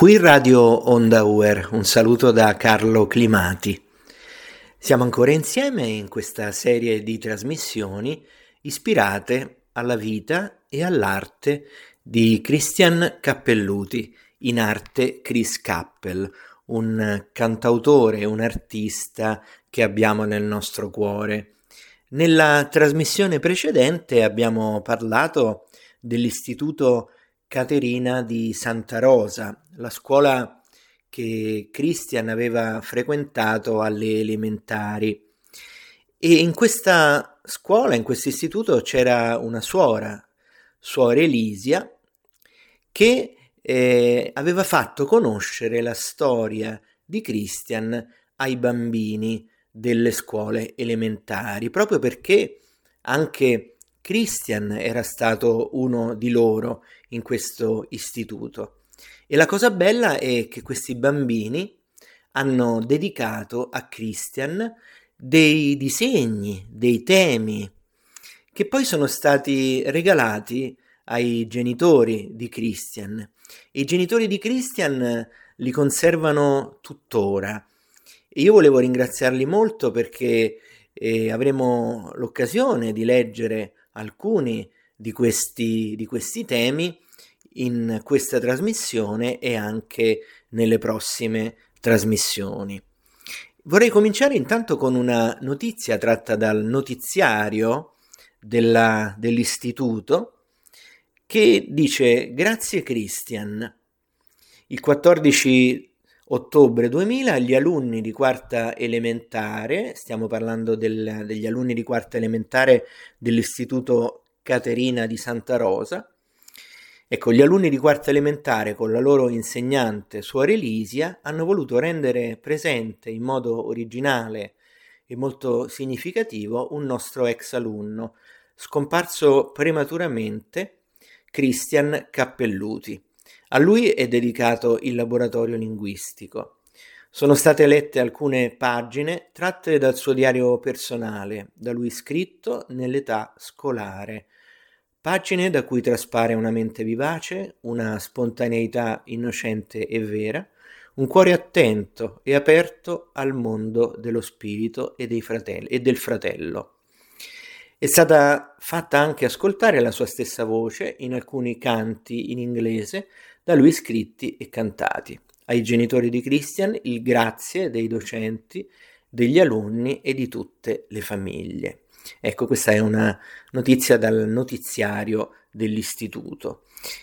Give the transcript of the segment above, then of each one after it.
Qui Radio Onda Uer, un saluto da Carlo Climati. Siamo ancora insieme in questa serie di trasmissioni ispirate alla vita e all'arte di Christian Cappelluti, in arte Chris Cappell, un cantautore, un artista che abbiamo nel nostro cuore. Nella trasmissione precedente abbiamo parlato dell'istituto Caterina di Santa Rosa, la scuola che Christian aveva frequentato alle elementari. E in questa scuola, in questo istituto, c'era una suora, suora Elisia, che eh, aveva fatto conoscere la storia di Christian ai bambini delle scuole elementari, proprio perché anche Christian era stato uno di loro in questo istituto. E la cosa bella è che questi bambini hanno dedicato a Christian dei disegni, dei temi, che poi sono stati regalati ai genitori di Christian. I genitori di Christian li conservano tuttora. E io volevo ringraziarli molto perché eh, avremo l'occasione di leggere alcuni di questi, di questi temi in questa trasmissione e anche nelle prossime trasmissioni. Vorrei cominciare intanto con una notizia tratta dal notiziario della, dell'istituto che dice grazie Christian. Il 14 ottobre 2000 gli alunni di quarta elementare, stiamo parlando del, degli alunni di quarta elementare dell'istituto Caterina di Santa Rosa, ecco, gli alunni di quarta elementare con la loro insegnante Suor Elisia hanno voluto rendere presente in modo originale e molto significativo un nostro ex alunno, scomparso prematuramente, Christian Cappelluti. A lui è dedicato il laboratorio linguistico. Sono state lette alcune pagine tratte dal suo diario personale, da lui scritto nell'età scolare. Pagine da cui traspare una mente vivace, una spontaneità innocente e vera, un cuore attento e aperto al mondo dello spirito e, fratelli, e del fratello. È stata fatta anche ascoltare la sua stessa voce in alcuni canti in inglese da lui scritti e cantati. Ai genitori di Christian il grazie dei docenti, degli alunni e di tutte le famiglie. Ecco, questa è una notizia dal notiziario dell'istituto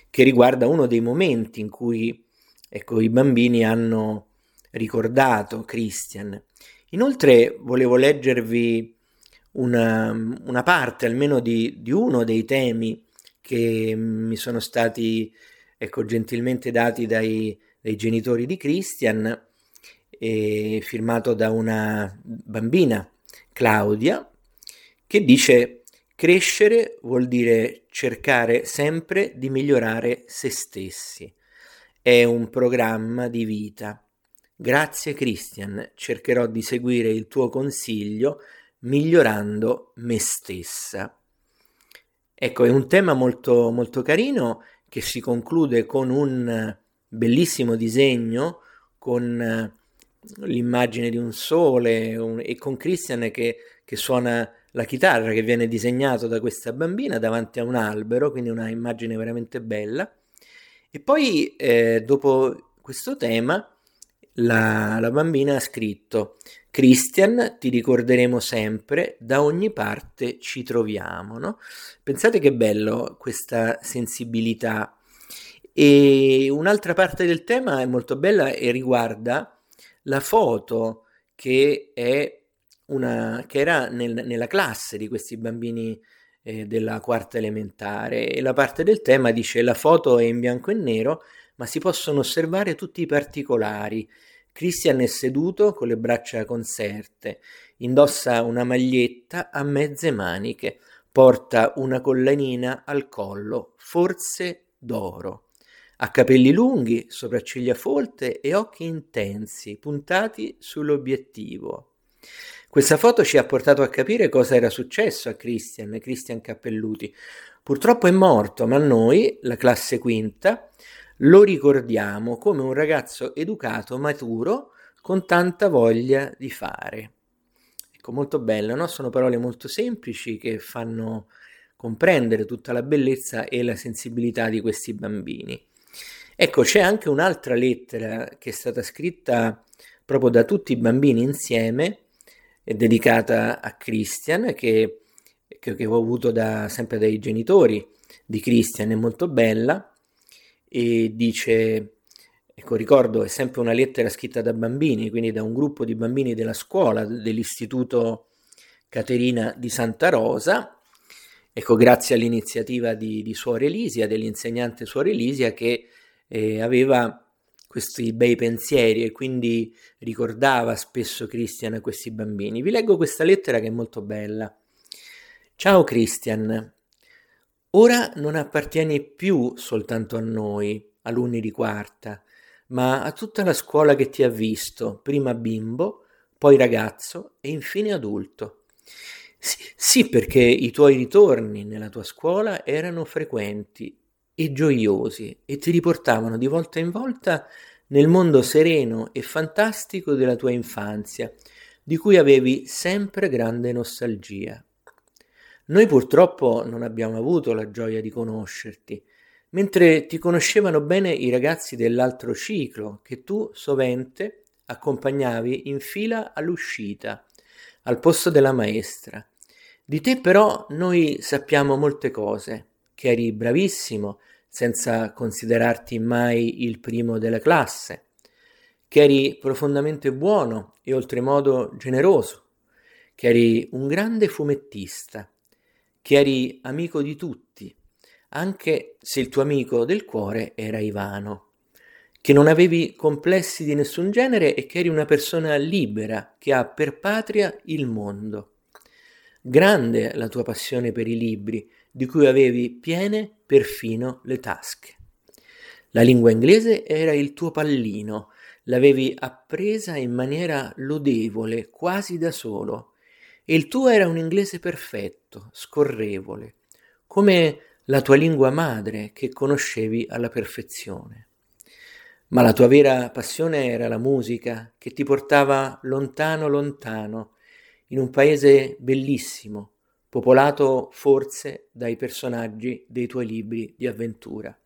che riguarda uno dei momenti in cui ecco, i bambini hanno ricordato Christian. Inoltre volevo leggervi una, una parte almeno di, di, uno dei temi che mi sono stati ecco, gentilmente dati dai, dai genitori di Christian, e firmato da una bambina, Claudia, che dice crescere vuol dire cercare sempre di migliorare se stessi. È un programma di vita. Grazie Christian, cercherò di seguire il tuo consiglio migliorando me stessa. Ecco, è un tema molto, molto carino che si conclude con un bellissimo disegno con eh, l'immagine di un sole un, e con Christian che, che, suona la chitarra che viene disegnato da questa bambina davanti a un albero, quindi una immagine veramente bella. E poi eh, dopo questo tema la, la bambina ha scritto Christian, ti ricorderemo sempre, da ogni parte ci troviamo. No? Pensate che bello questa sensibilità. E un'altra parte del tema è molto bella e riguarda la foto che, è una, che era nel, nella classe di questi bambini eh, della quarta elementare. E la parte del tema dice la foto è in bianco e nero, ma si possono osservare tutti i particolari Christian è seduto con le braccia conserte, indossa una maglietta a mezze maniche, porta una collanina al collo, forse d'oro. Ha capelli lunghi, sopracciglia folte e occhi intensi, puntati sull'obiettivo. Questa foto ci ha portato a capire cosa era successo a Christian, Christian Cappelluti. Purtroppo è morto, ma noi, la classe quinta, lo ricordiamo come un ragazzo educato, maturo, con tanta voglia di fare. Ecco, molto bello, no? Sono parole molto semplici che fanno comprendere tutta la bellezza e la sensibilità di questi bambini. Ecco, c'è anche un'altra lettera che è stata scritta proprio da tutti i bambini insieme, è dedicata a Christian, che, che, che ho avuto da, sempre dai genitori di Christian, è molto bella, e dice, ecco ricordo, è sempre una lettera scritta da bambini, quindi da un gruppo di bambini della scuola, dell'istituto Caterina di Santa Rosa, ecco grazie all'iniziativa di, di Suor Elisia, dell'insegnante Suor Elisia, che eh, aveva questi bei pensieri e quindi ricordava spesso Christian a questi bambini. Vi leggo questa lettera che è molto bella. Ciao Christian, ora non appartieni più soltanto a noi, alunni di quarta, ma a tutta la scuola che ti ha visto, prima bimbo, poi ragazzo e infine adulto. Sì, sì, perché i tuoi ritorni nella tua scuola erano frequenti e gioiosi e ti riportavano di volta in volta nel mondo sereno e fantastico della tua infanzia, di cui avevi sempre grande nostalgia. Noi purtroppo non abbiamo avuto la gioia di conoscerti, mentre ti conoscevano bene i ragazzi dell'altro ciclo che tu sovente accompagnavi in fila all'uscita, al posto della maestra. Di te però noi sappiamo molte cose, che eri bravissimo, senza considerarti mai il primo della classe, che eri profondamente buono e oltremodo generoso, che eri un grande fumettista, che eri amico di tutti, anche se il tuo amico del cuore era Ivano, che non avevi complessi di nessun genere e che eri una persona libera che ha per patria il mondo. Grande la tua passione per i libri, di cui avevi piene perfino le tasche. La lingua inglese era il tuo pallino, l'avevi appresa in maniera lodevole, quasi da solo, e il tuo era un inglese perfetto, scorrevole, come la tua lingua madre che conoscevi alla perfezione. Ma la tua vera passione era la musica che ti portava lontano lontano, in un paese bellissimo, popolato forse dai personaggi dei tuoi libri di avventura.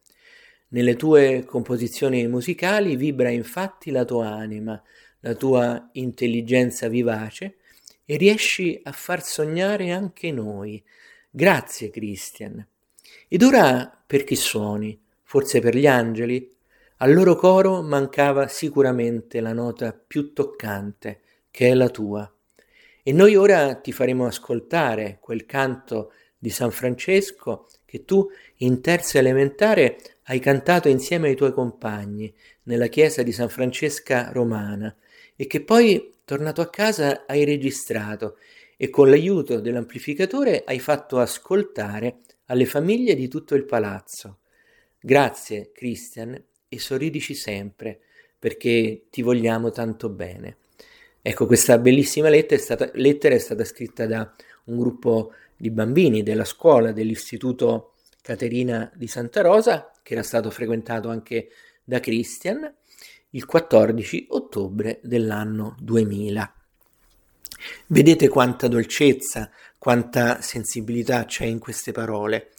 Nelle tue composizioni musicali vibra infatti la tua anima, la tua intelligenza vivace e riesci a far sognare anche noi. Grazie Christian. Ed ora per chi suoni? Forse per gli angeli? Al loro coro mancava sicuramente la nota più toccante, che è la tua. E noi ora ti faremo ascoltare quel canto di San Francesco che tu in terza elementare hai cantato insieme ai tuoi compagni nella chiesa di San Francesca romana e che poi, tornato a casa, hai registrato e con l'aiuto dell'amplificatore hai fatto ascoltare alle famiglie di tutto il palazzo. Grazie, Christian, e sorridici sempre, perché ti vogliamo tanto bene. Ecco, questa bellissima lettera è, stata, lettera è stata scritta da un gruppo di bambini della scuola dell'Istituto Caterina di Santa Rosa, che era stato frequentato anche da Christian, il 14 ottobre dell'anno 2000. Vedete quanta dolcezza, quanta sensibilità c'è in queste parole,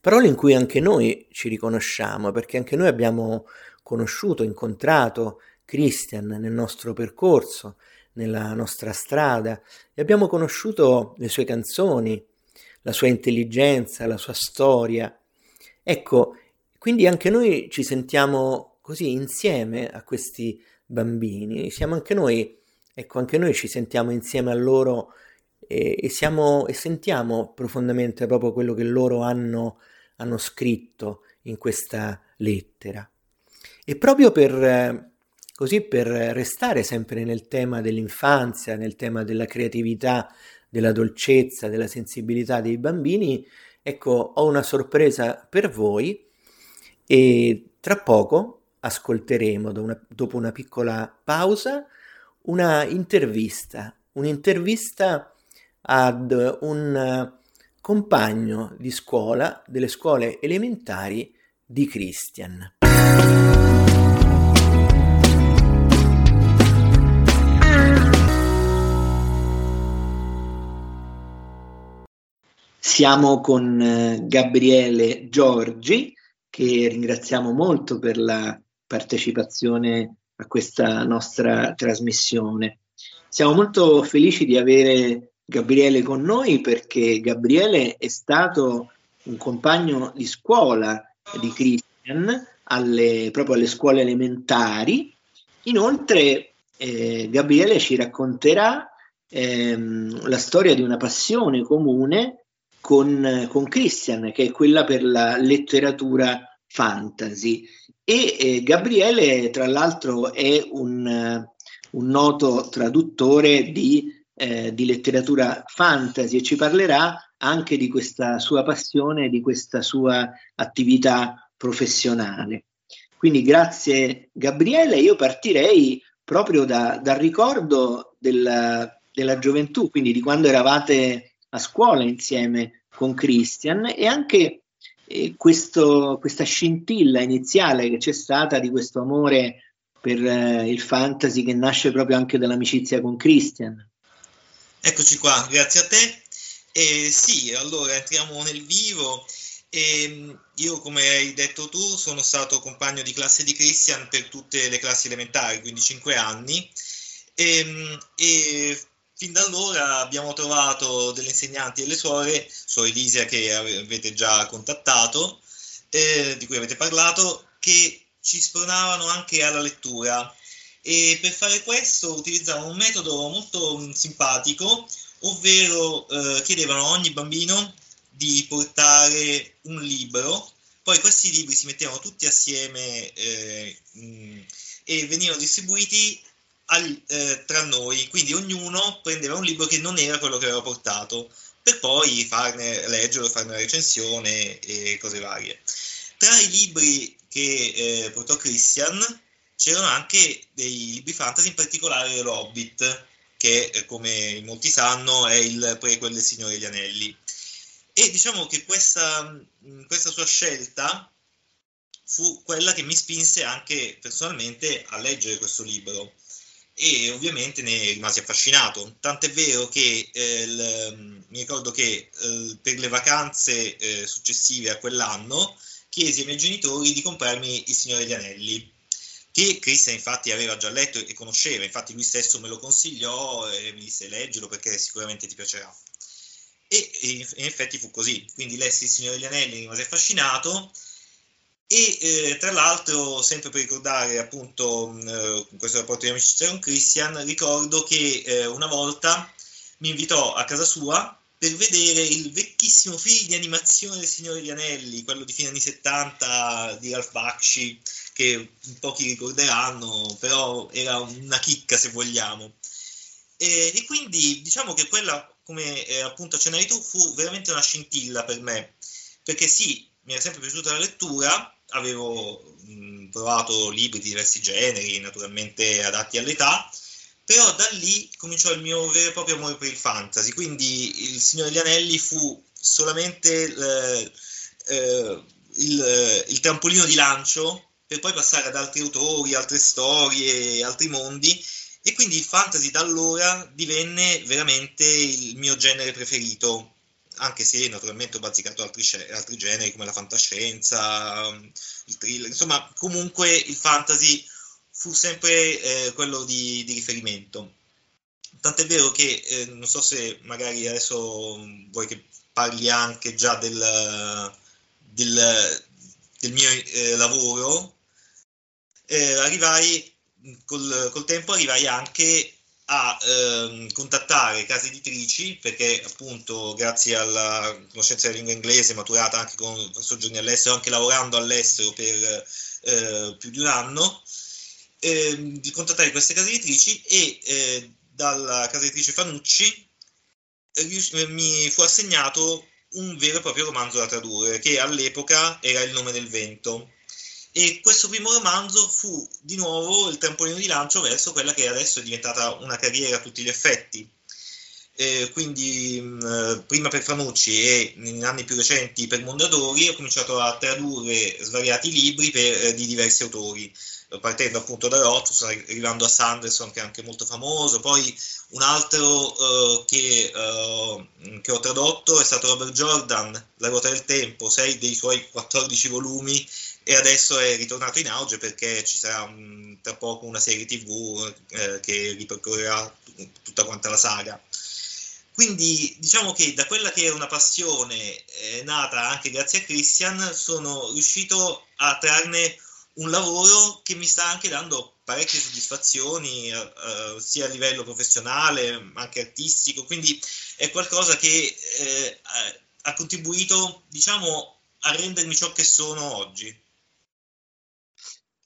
parole in cui anche noi ci riconosciamo, perché anche noi abbiamo conosciuto, incontrato Christian nel nostro percorso, nella nostra strada e abbiamo conosciuto le sue canzoni, la sua intelligenza, la sua storia. Ecco, quindi anche noi ci sentiamo così insieme a questi bambini, siamo anche noi, ecco, anche noi ci sentiamo insieme a loro e, e, siamo, e sentiamo profondamente proprio quello che loro hanno, hanno scritto in questa lettera. E proprio per Così per restare sempre nel tema dell'infanzia, nel tema della creatività, della dolcezza, della sensibilità dei bambini, ecco, ho una sorpresa per voi e tra poco ascolteremo, dopo una piccola pausa, una intervista, un'intervista ad un compagno di scuola delle scuole elementari di Christian. Siamo con eh, Gabriele Giorgi, che ringraziamo molto per la partecipazione a questa nostra trasmissione. Siamo molto felici di avere Gabriele con noi perché Gabriele è stato un compagno di scuola di Christian alle, proprio alle scuole elementari. Inoltre eh, Gabriele ci racconterà ehm, la storia di una passione comune con, con Christian, che è quella per la letteratura fantasy. E eh, Gabriele, tra l'altro, è un, un noto traduttore di, eh, di, letteratura fantasy e ci parlerà anche di questa sua passione, di questa sua attività professionale. Quindi grazie Gabriele, io partirei proprio da, dal ricordo della, della gioventù, quindi di quando eravate a scuola insieme con Christian e anche eh, questo, questa scintilla iniziale che c'è stata di questo amore per eh, il fantasy che nasce proprio anche dall'amicizia con Christian. Eccoci qua, grazie a te. Eh, sì, allora entriamo nel vivo. E io, come hai detto tu, sono stato compagno di classe di Christian per tutte le classi elementari, quindi 5 anni. E, e fin da allora abbiamo trovato delle insegnanti e delle suore, suor Elisia che avete già contattato, eh, di cui avete parlato, che ci spronavano anche alla lettura. E per fare questo utilizzavano un metodo molto simpatico, ovvero eh, chiedevano a ogni bambino di portare un libro, poi questi libri si mettevano tutti assieme eh, mh, e venivano distribuiti al, eh, tra noi, quindi ognuno prendeva un libro che non era quello che aveva portato, per poi farne leggerlo, farne una recensione e cose varie. Tra i libri che eh, portò Christian c'erano anche dei libri fantasy, in particolare l'Hobbit, che eh, come molti sanno è il prequel del Signore degli Anelli. E diciamo che questa, questa sua scelta fu quella che mi spinse anche personalmente a leggere questo libro e ovviamente ne rimasi affascinato. Tant'è vero che eh, il, mi ricordo che eh, per le vacanze eh, successive a quell'anno chiesi ai miei genitori di comprarmi Il Signore degli Anelli, che Christian infatti aveva già letto e conosceva, infatti lui stesso me lo consigliò e mi disse leggilo perché sicuramente ti piacerà. E, in effetti fu così, quindi lessi il Signore degli Anelli, rimase affascinato e eh, tra l'altro, sempre per ricordare appunto eh, questo rapporto di amicizia con Christian, ricordo che eh, una volta mi invitò a casa sua per vedere il vecchissimo film di animazione del Signore degli Anelli, quello di fine anni 70 di Ralph Bakshi, che pochi ricorderanno, però era una chicca se vogliamo. E, e quindi diciamo che quella come eh, appunto accennavi tu, fu veramente una scintilla per me, perché sì, mi era sempre piaciuta la lettura, avevo mh, provato libri di diversi generi, naturalmente adatti all'età, però da lì cominciò il mio vero e proprio amore per il fantasy, quindi Il Signore degli Anelli fu solamente eh, eh, il, il trampolino di lancio per poi passare ad altri autori, altre storie, altri mondi e quindi il fantasy da allora divenne veramente il mio genere preferito, anche se naturalmente ho bazzicato altri, altri generi come la fantascienza, il thriller, insomma comunque il fantasy fu sempre eh, quello di, di, riferimento. Tant'è vero che eh, non so se magari adesso vuoi che parli anche già del, del, del mio eh, lavoro, eh, arrivai col, col tempo arrivai anche a ehm, contattare case editrici perché appunto grazie alla conoscenza della lingua inglese maturata anche con soggiorni all'estero, anche lavorando all'estero per eh, più di un anno, eh, di contattare queste case editrici e eh, dalla casa editrice Fanucci mi fu assegnato un vero e proprio romanzo da tradurre che all'epoca era Il nome del vento e questo primo romanzo fu di nuovo il trampolino di lancio verso quella che adesso è diventata una carriera a tutti gli effetti. eh, quindi mh, mm, prima per Fanucci e in anni più recenti per Mondadori ho cominciato a tradurre svariati libri per, eh, di diversi autori partendo appunto da Roth, arrivando a Sanderson che è anche molto famoso, poi un altro uh, che, uh, che, ho tradotto è stato Robert Jordan, La ruota del tempo, sei dei suoi 14 volumi e adesso è ritornato in auge perché ci sarà um, tra poco una serie tv eh, che ripercorrerà tutta quanta la saga. Quindi diciamo che da quella che è una passione eh, nata anche grazie a Christian sono riuscito a trarne un lavoro che mi sta anche dando parecchie soddisfazioni, eh, eh, sia a livello professionale, ma anche artistico, quindi è qualcosa che eh, ha contribuito, diciamo, a rendermi ciò che sono oggi.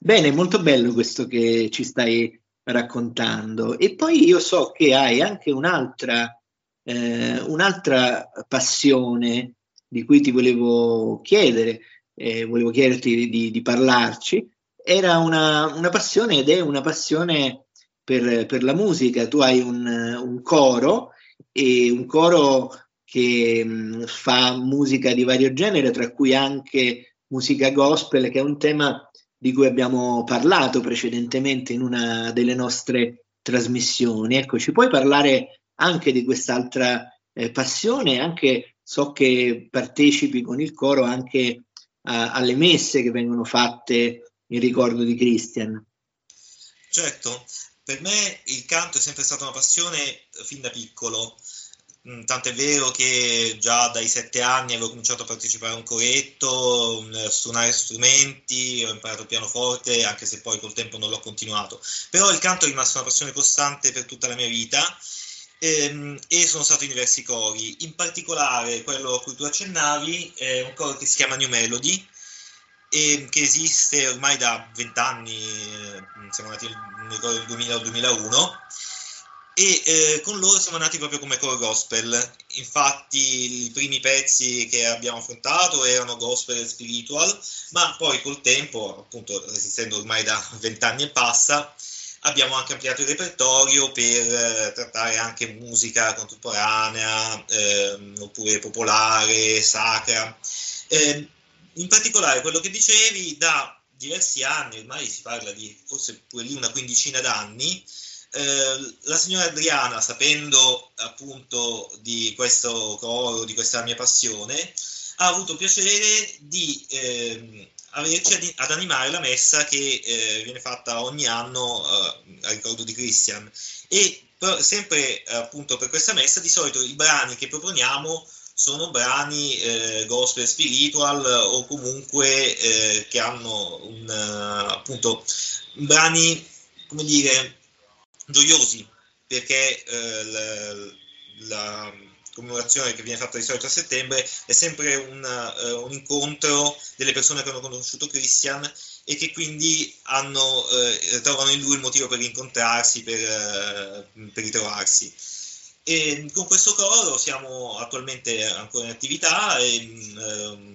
Bene, molto bello questo che ci stai raccontando. E poi io so che hai anche un'altra, eh, un'altra passione di cui ti volevo chiedere, eh, volevo chiederti di, di parlarci, era una, una, passione ed è una passione per, per la musica. Tu hai un, un, coro e un coro che mh, fa musica di vario genere, tra cui anche musica gospel, che è un tema di cui abbiamo parlato precedentemente in una delle nostre trasmissioni. Ecco, ci puoi parlare anche di quest'altra eh, passione? Anche so che partecipi con il coro anche a, alle messe che vengono fatte in ricordo di Christian. Certo, per me il canto è sempre stata una passione fin da piccolo. Mm, Tanto è vero che già dai sette anni avevo cominciato a partecipare a un coretto, mm, a suonare strumenti, ho imparato pianoforte, anche se poi col tempo non l'ho continuato. Però il canto è rimasto una passione costante per tutta la mia vita ehm, e sono stato in diversi cori. In particolare quello a cui tu accennavi è un coro che si chiama New Melody, e che esiste ormai da vent'anni, eh, siamo nati nel 2000-2001 e eh, con loro siamo nati proprio come core gospel. Infatti i primi pezzi che abbiamo affrontato erano gospel spiritual, ma poi col tempo, appunto esistendo ormai da vent'anni e passa, abbiamo anche ampliato il repertorio per eh, trattare anche musica contemporanea eh, oppure popolare, sacra. Eh, in particolare quello che dicevi da diversi anni, ormai si parla di forse pure lì una quindicina d'anni, eh, la signora Adriana, sapendo appunto di questo coro, di questa mia passione, ha avuto piacere di eh, averci ad, ad, animare la messa che eh, viene fatta ogni anno eh, a ricordo di Christian. E per, sempre appunto per questa messa di solito i brani che proponiamo sono brani eh, gospel spiritual o comunque eh, che hanno un, appunto brani come dire gioiosi perché eh, la, la, commemorazione che viene fatta di solito a settembre è sempre un, uh, un, incontro delle persone che hanno conosciuto Christian e che quindi hanno, uh, trovano in lui il motivo per incontrarsi, per, per ritrovarsi. E con questo coro siamo attualmente ancora in attività e ehm,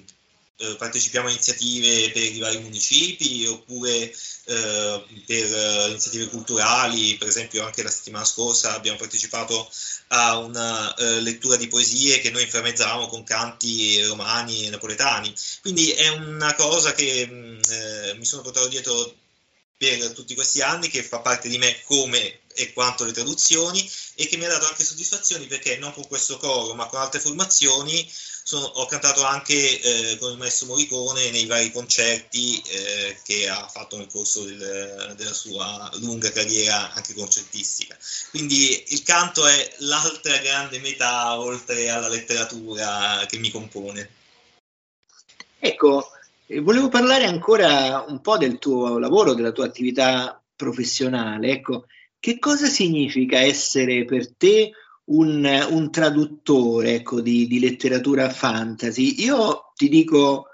eh, partecipiamo a iniziative per i vari municipi oppure eh, per uh, iniziative culturali, per esempio anche la settimana scorsa abbiamo partecipato a una uh, lettura di poesie che noi inframmezzavamo con canti romani e napoletani. Quindi è una cosa che mh, eh, mi sono portato dietro per tutti questi anni, che fa parte di me come e quanto le traduzioni e che mi ha dato anche soddisfazioni perché non con questo coro ma con altre formazioni sono, ho cantato anche eh, con il maestro Morricone nei vari concerti eh, che ha fatto nel corso del, della sua lunga carriera anche concertistica. Quindi il canto è l'altra grande metà oltre alla letteratura che mi compone. Ecco, volevo parlare ancora un po' del tuo lavoro, della tua attività professionale. Ecco, che cosa significa essere per te un, un traduttore ecco, di, di, letteratura fantasy? Io ti dico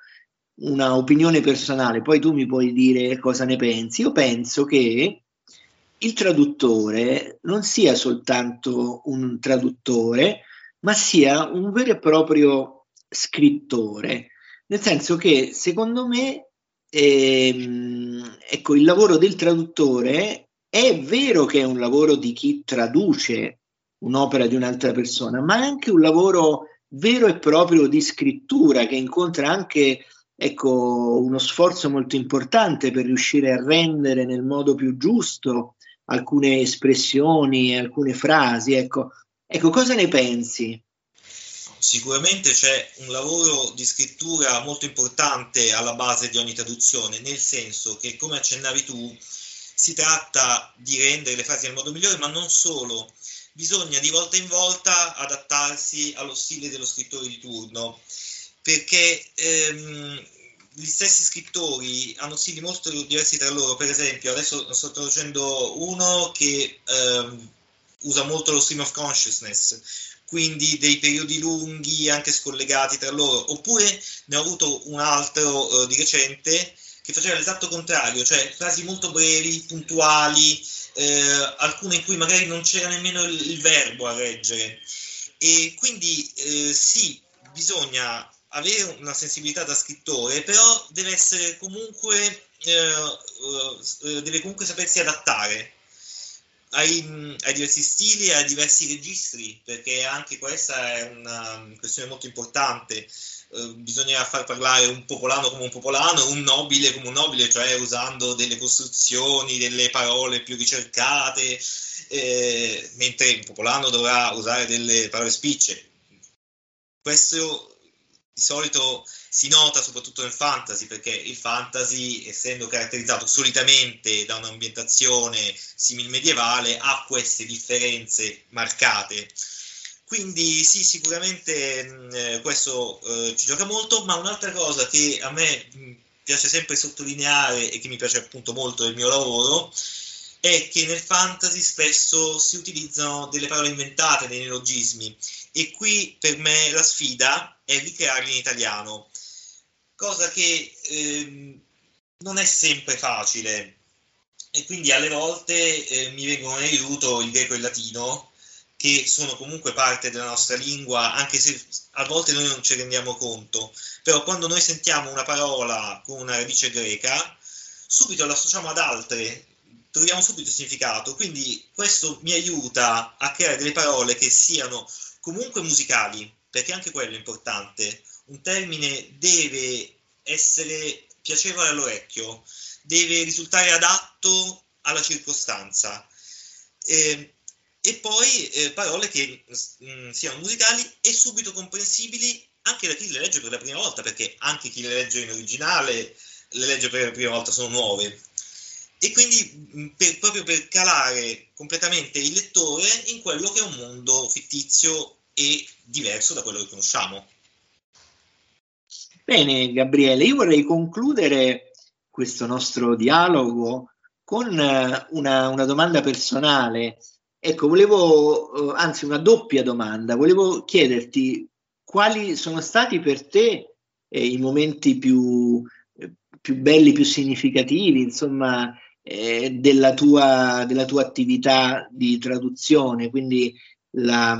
una opinione personale, poi tu mi puoi dire cosa ne pensi. Io penso che il traduttore non sia soltanto un traduttore, ma sia un vero e proprio scrittore nel senso che secondo me ehm, ecco, il lavoro del traduttore è vero che è un lavoro di chi traduce un'opera di un'altra persona, ma anche un lavoro vero e proprio di scrittura che incontra anche ecco, uno sforzo molto importante per riuscire a rendere nel modo più giusto alcune espressioni, alcune frasi. Ecco, ecco cosa ne pensi? Sicuramente c'è un lavoro di scrittura molto importante alla base di ogni traduzione, nel senso che, come accennavi tu, si tratta di rendere le frasi nel modo migliore, ma non solo, bisogna di volta in volta adattarsi allo stile dello scrittore di turno, perché ehm, gli stessi scrittori hanno stili molto diversi tra loro. Per esempio, adesso sto traducendo uno che ehm, usa molto lo stream of consciousness, quindi dei periodi lunghi anche scollegati tra loro, oppure ne ho avuto un altro eh, di recente che faceva l'esatto contrario, cioè frasi molto brevi, puntuali, eh, alcune in cui magari non c'era nemmeno il, il verbo a reggere. E quindi eh, sì, bisogna avere una sensibilità da scrittore, però deve essere comunque, eh, eh deve comunque sapersi adattare ai, ai, diversi stili e ai diversi registri, perché anche questa è una questione molto importante. Eh, bisogna far parlare un popolano come un popolano, un nobile come un nobile, cioè usando delle costruzioni, delle parole più ricercate, eh, mentre un popolano dovrà usare delle parole spicce. Questo di solito si nota soprattutto nel fantasy, perché il fantasy, essendo caratterizzato solitamente da un'ambientazione simil medievale, ha queste differenze marcate. Quindi sì, sicuramente mh, eh, questo eh, ci gioca molto, ma un'altra cosa che a me piace sempre sottolineare e che mi piace appunto molto del mio lavoro è che nel fantasy spesso si utilizzano delle parole inventate, dei neologismi, e qui per me la sfida è ricrearli in italiano, cosa che eh, non è sempre facile. E quindi alle volte eh, mi vengono in aiuto il greco e il latino che sono comunque parte della nostra lingua, anche se a volte noi non ci rendiamo conto, però quando noi sentiamo una parola con una radice greca, subito la associamo ad altre, troviamo subito il significato, quindi questo mi aiuta a creare delle parole che siano comunque musicali, perché anche quello è importante. Un termine deve essere piacevole all'orecchio, deve risultare adatto alla circostanza. Eh, e poi eh, parole che mh, mm, siano musicali e subito comprensibili anche da chi le legge per la prima volta, perché anche chi le legge in originale le legge per la prima volta sono nuove. E quindi mm, per, proprio per calare completamente il lettore in quello che è un mondo fittizio e diverso da quello che conosciamo. Bene, Gabriele, io vorrei concludere questo nostro dialogo con eh, una, una domanda personale Ecco, volevo, eh, anzi una doppia domanda, volevo chiederti quali sono stati per te eh, i momenti più, eh, più, belli, più significativi, insomma, eh, della, tua, della, tua, attività di traduzione, quindi la,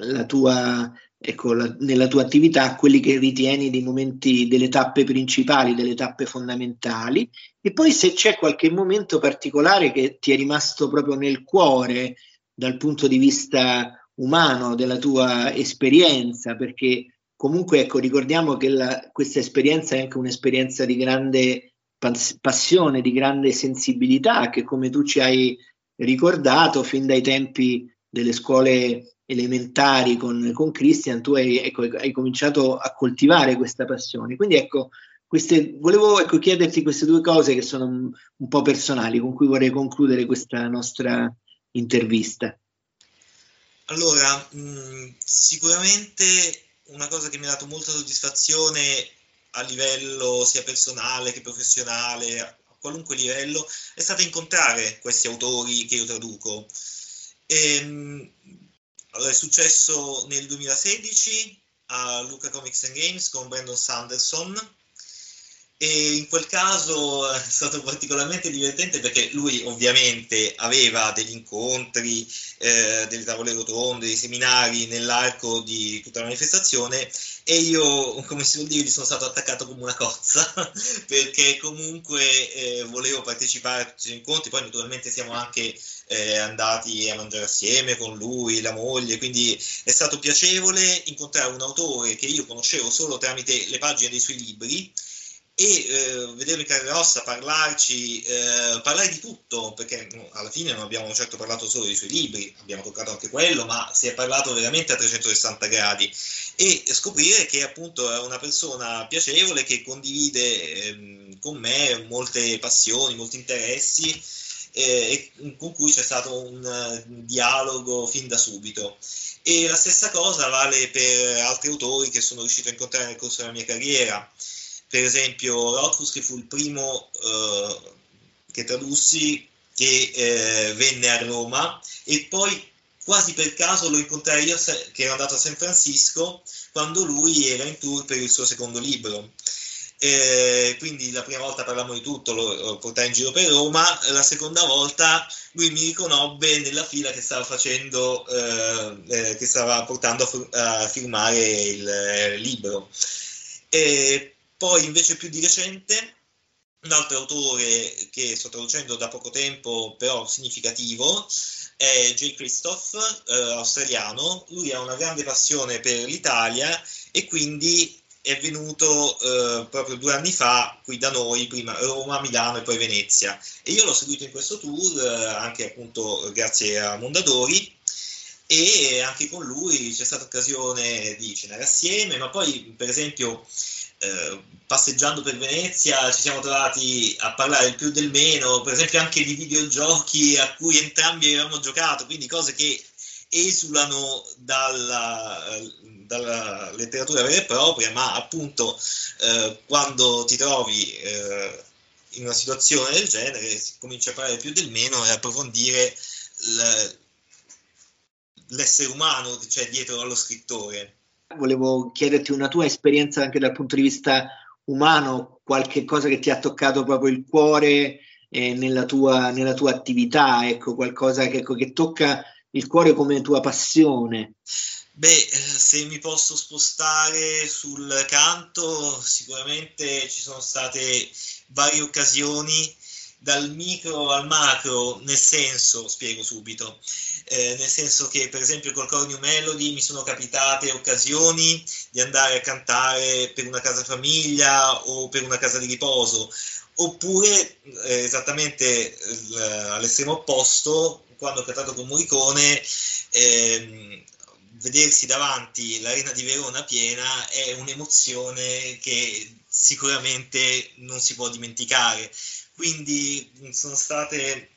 la tua, ecco, la, nella tua attività quelli che ritieni dei momenti, delle tappe principali, delle tappe fondamentali, e poi se c'è qualche momento particolare che ti è rimasto proprio nel cuore, dal punto di vista umano della tua esperienza, perché comunque ecco, ricordiamo che la, questa esperienza è anche un'esperienza di grande passione, di grande sensibilità, che come tu ci hai ricordato fin dai tempi delle scuole elementari con, con Christian, tu hai, ecco, hai, cominciato a coltivare questa passione. Quindi ecco, queste, volevo ecco, chiederti queste due cose che sono un, un po' personali, con cui vorrei concludere questa nostra intervista? Allora, mh, mm, sicuramente una cosa che mi ha dato molta soddisfazione a livello sia personale che professionale, a qualunque livello, è stato incontrare questi autori che io traduco. E, ehm, allora, è successo nel 2016 a Luca Comics and Games con Brandon Sanderson e in quel caso è stato particolarmente divertente perché lui ovviamente aveva degli incontri, eh, delle tavole rotonde, dei seminari nell'arco di tutta la manifestazione e io, come si vuol dire, gli sono stato attaccato come una cozza perché comunque eh, volevo partecipare a tutti gli incontri, poi naturalmente siamo anche eh, andati a mangiare assieme con lui, la moglie, quindi è stato piacevole incontrare un autore che io conoscevo solo tramite le pagine dei suoi libri e eh, vederlo in carne ossa, parlarci, eh, parlare di tutto, perché alla fine non abbiamo certo parlato solo dei suoi libri, abbiamo toccato anche quello, ma si è parlato veramente a 360 gradi e scoprire che appunto è una persona piacevole che condivide eh, con me molte passioni, molti interessi eh, e con cui c'è stato un uh, dialogo fin da subito. E la stessa cosa vale per altri autori che sono riuscito a incontrare nel corso della mia carriera per esempio Rothfuss che fu il primo eh, che tradussi che eh, venne a Roma e poi quasi per caso lo incontrai io che ero andato a San Francisco quando lui era in tour per il suo secondo libro. Eh, quindi la prima volta parlammo di tutto, lo, lo, portai in giro per Roma, la seconda volta lui mi riconobbe nella fila che stava facendo, eh, eh, che stava portando a, a firmare il eh, libro. E poi invece più di recente un altro autore che sto traducendo da poco tempo, però significativo, è J. Christoph, eh, australiano. Lui ha una grande passione per l'Italia e quindi è venuto eh, proprio due anni fa qui da noi, prima Roma, Milano e poi Venezia. E io l'ho seguito in questo tour, eh, anche appunto grazie a Mondadori, e anche con lui c'è stata occasione di cenare assieme, ma poi per esempio eh, passeggiando per Venezia ci siamo trovati a parlare il più del meno, per esempio anche di videogiochi a cui entrambi avevamo giocato, quindi cose che esulano dalla, dalla letteratura vera e propria, ma appunto eh, quando ti trovi eh, in una situazione del genere si comincia a parlare più del meno e approfondire l'essere umano che c'è dietro allo scrittore volevo chiederti una tua esperienza anche dal punto di vista umano, qualche cosa che ti ha toccato proprio il cuore eh, nella, tua, nella, tua, attività, ecco, qualcosa che, ecco, che tocca il cuore come tua passione. Beh, eh, se mi posso spostare sul canto, sicuramente ci sono state varie occasioni dal micro al macro, nel senso, spiego subito, eh, nel senso che per esempio col Cornu Melody mi sono capitate occasioni di andare a cantare per una casa famiglia o per una casa di riposo, oppure eh, esattamente eh, all'estremo opposto, quando ho cantato con Morricone, ehm, vedersi davanti l'arena di Verona piena è un'emozione che sicuramente non si può dimenticare. Quindi sono state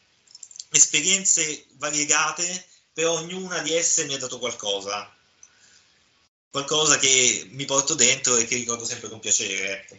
esperienze variegate, però ognuna di esse mi ha dato qualcosa, qualcosa che mi porto dentro e che ricordo sempre con piacere. Ecco.